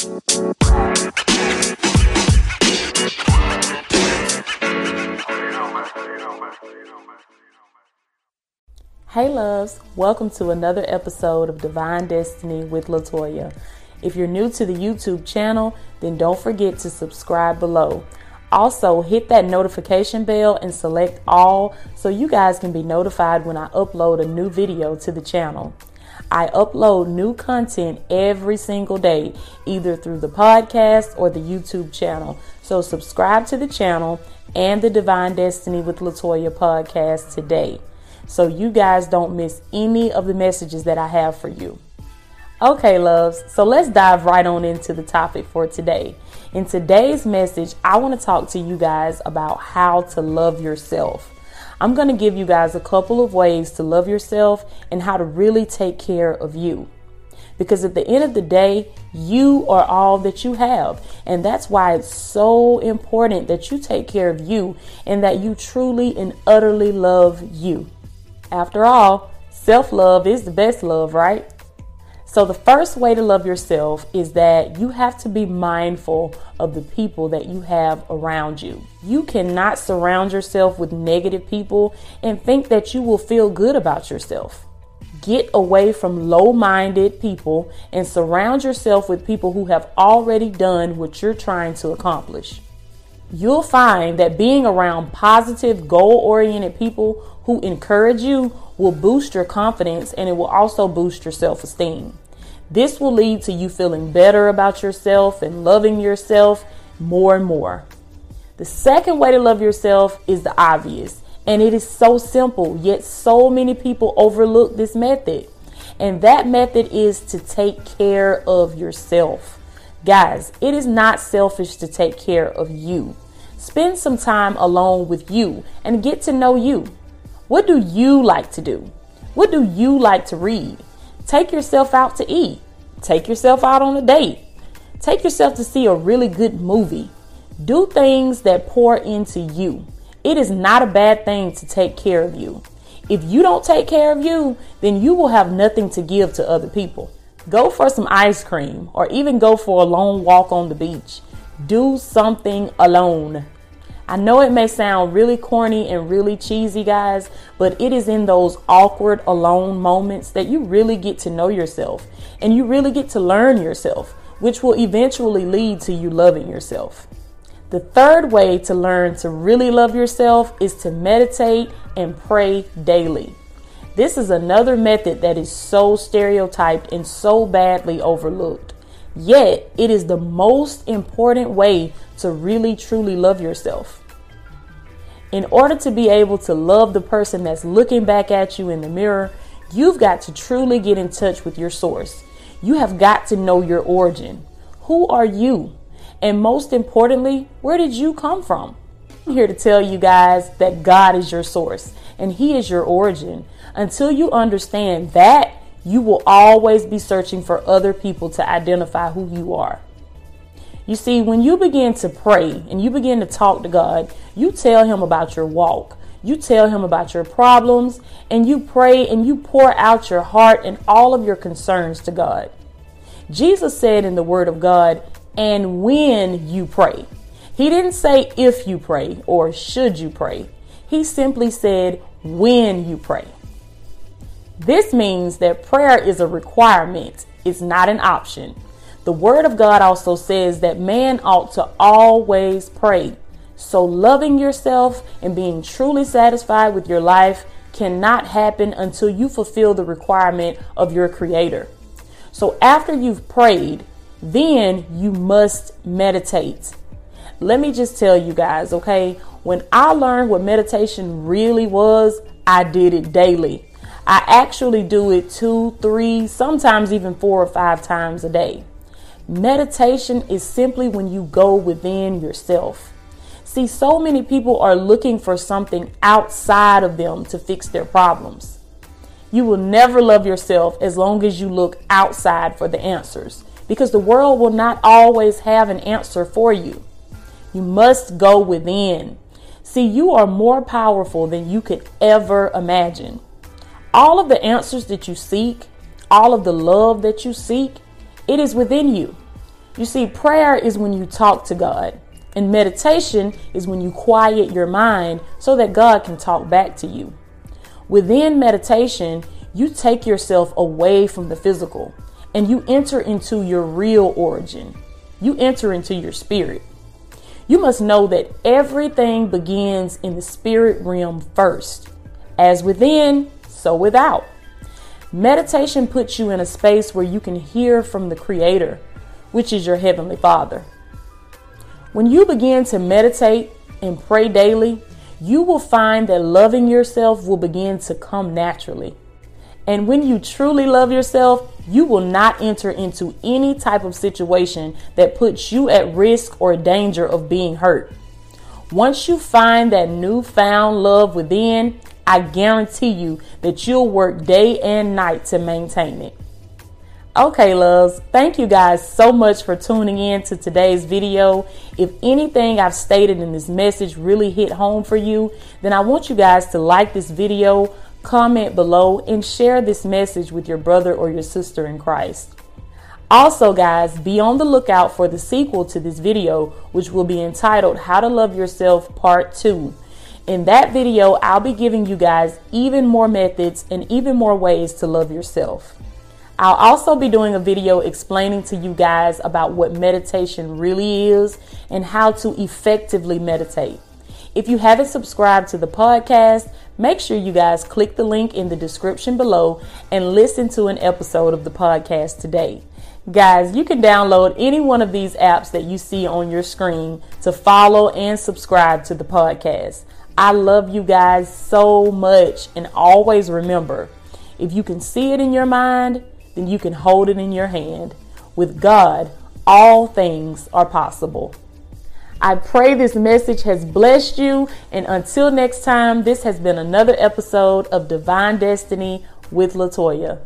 Hey loves, welcome to another episode of Divine Destiny with Latoya. If you're new to the YouTube channel, then don't forget to subscribe below. Also, hit that notification bell and select all so you guys can be notified when I upload a new video to the channel. I upload new content every single day, either through the podcast or the YouTube channel. So, subscribe to the channel and the Divine Destiny with Latoya podcast today so you guys don't miss any of the messages that I have for you. Okay, loves, so let's dive right on into the topic for today. In today's message, I want to talk to you guys about how to love yourself. I'm going to give you guys a couple of ways to love yourself and how to really take care of you. Because at the end of the day, you are all that you have. And that's why it's so important that you take care of you and that you truly and utterly love you. After all, self love is the best love, right? So, the first way to love yourself is that you have to be mindful of the people that you have around you. You cannot surround yourself with negative people and think that you will feel good about yourself. Get away from low minded people and surround yourself with people who have already done what you're trying to accomplish. You'll find that being around positive, goal oriented people who encourage you will boost your confidence and it will also boost your self esteem. This will lead to you feeling better about yourself and loving yourself more and more. The second way to love yourself is the obvious, and it is so simple, yet so many people overlook this method. And that method is to take care of yourself. Guys, it is not selfish to take care of you. Spend some time alone with you and get to know you. What do you like to do? What do you like to read? Take yourself out to eat. Take yourself out on a date. Take yourself to see a really good movie. Do things that pour into you. It is not a bad thing to take care of you. If you don't take care of you, then you will have nothing to give to other people. Go for some ice cream or even go for a long walk on the beach. Do something alone. I know it may sound really corny and really cheesy, guys, but it is in those awkward alone moments that you really get to know yourself and you really get to learn yourself, which will eventually lead to you loving yourself. The third way to learn to really love yourself is to meditate and pray daily. This is another method that is so stereotyped and so badly overlooked. Yet, it is the most important way to really truly love yourself. In order to be able to love the person that's looking back at you in the mirror, you've got to truly get in touch with your source. You have got to know your origin. Who are you? And most importantly, where did you come from? I'm here to tell you guys that God is your source and He is your origin. Until you understand that, you will always be searching for other people to identify who you are. You see, when you begin to pray and you begin to talk to God, you tell Him about your walk. You tell Him about your problems and you pray and you pour out your heart and all of your concerns to God. Jesus said in the Word of God, and when you pray. He didn't say if you pray or should you pray. He simply said when you pray. This means that prayer is a requirement, it's not an option. The Word of God also says that man ought to always pray. So, loving yourself and being truly satisfied with your life cannot happen until you fulfill the requirement of your Creator. So, after you've prayed, then you must meditate. Let me just tell you guys, okay? When I learned what meditation really was, I did it daily. I actually do it two, three, sometimes even four or five times a day. Meditation is simply when you go within yourself. See, so many people are looking for something outside of them to fix their problems. You will never love yourself as long as you look outside for the answers because the world will not always have an answer for you. You must go within. See, you are more powerful than you could ever imagine. All of the answers that you seek, all of the love that you seek, it is within you. You see, prayer is when you talk to God, and meditation is when you quiet your mind so that God can talk back to you. Within meditation, you take yourself away from the physical and you enter into your real origin. You enter into your spirit. You must know that everything begins in the spirit realm first. As within, so without. Meditation puts you in a space where you can hear from the Creator, which is your Heavenly Father. When you begin to meditate and pray daily, you will find that loving yourself will begin to come naturally. And when you truly love yourself, you will not enter into any type of situation that puts you at risk or danger of being hurt. Once you find that newfound love within, I guarantee you that you'll work day and night to maintain it. Okay, loves, thank you guys so much for tuning in to today's video. If anything I've stated in this message really hit home for you, then I want you guys to like this video, comment below, and share this message with your brother or your sister in Christ. Also, guys, be on the lookout for the sequel to this video, which will be entitled How to Love Yourself Part 2. In that video, I'll be giving you guys even more methods and even more ways to love yourself. I'll also be doing a video explaining to you guys about what meditation really is and how to effectively meditate. If you haven't subscribed to the podcast, make sure you guys click the link in the description below and listen to an episode of the podcast today. Guys, you can download any one of these apps that you see on your screen to follow and subscribe to the podcast. I love you guys so much and always remember if you can see it in your mind, then you can hold it in your hand. With God, all things are possible. I pray this message has blessed you. And until next time, this has been another episode of Divine Destiny with Latoya.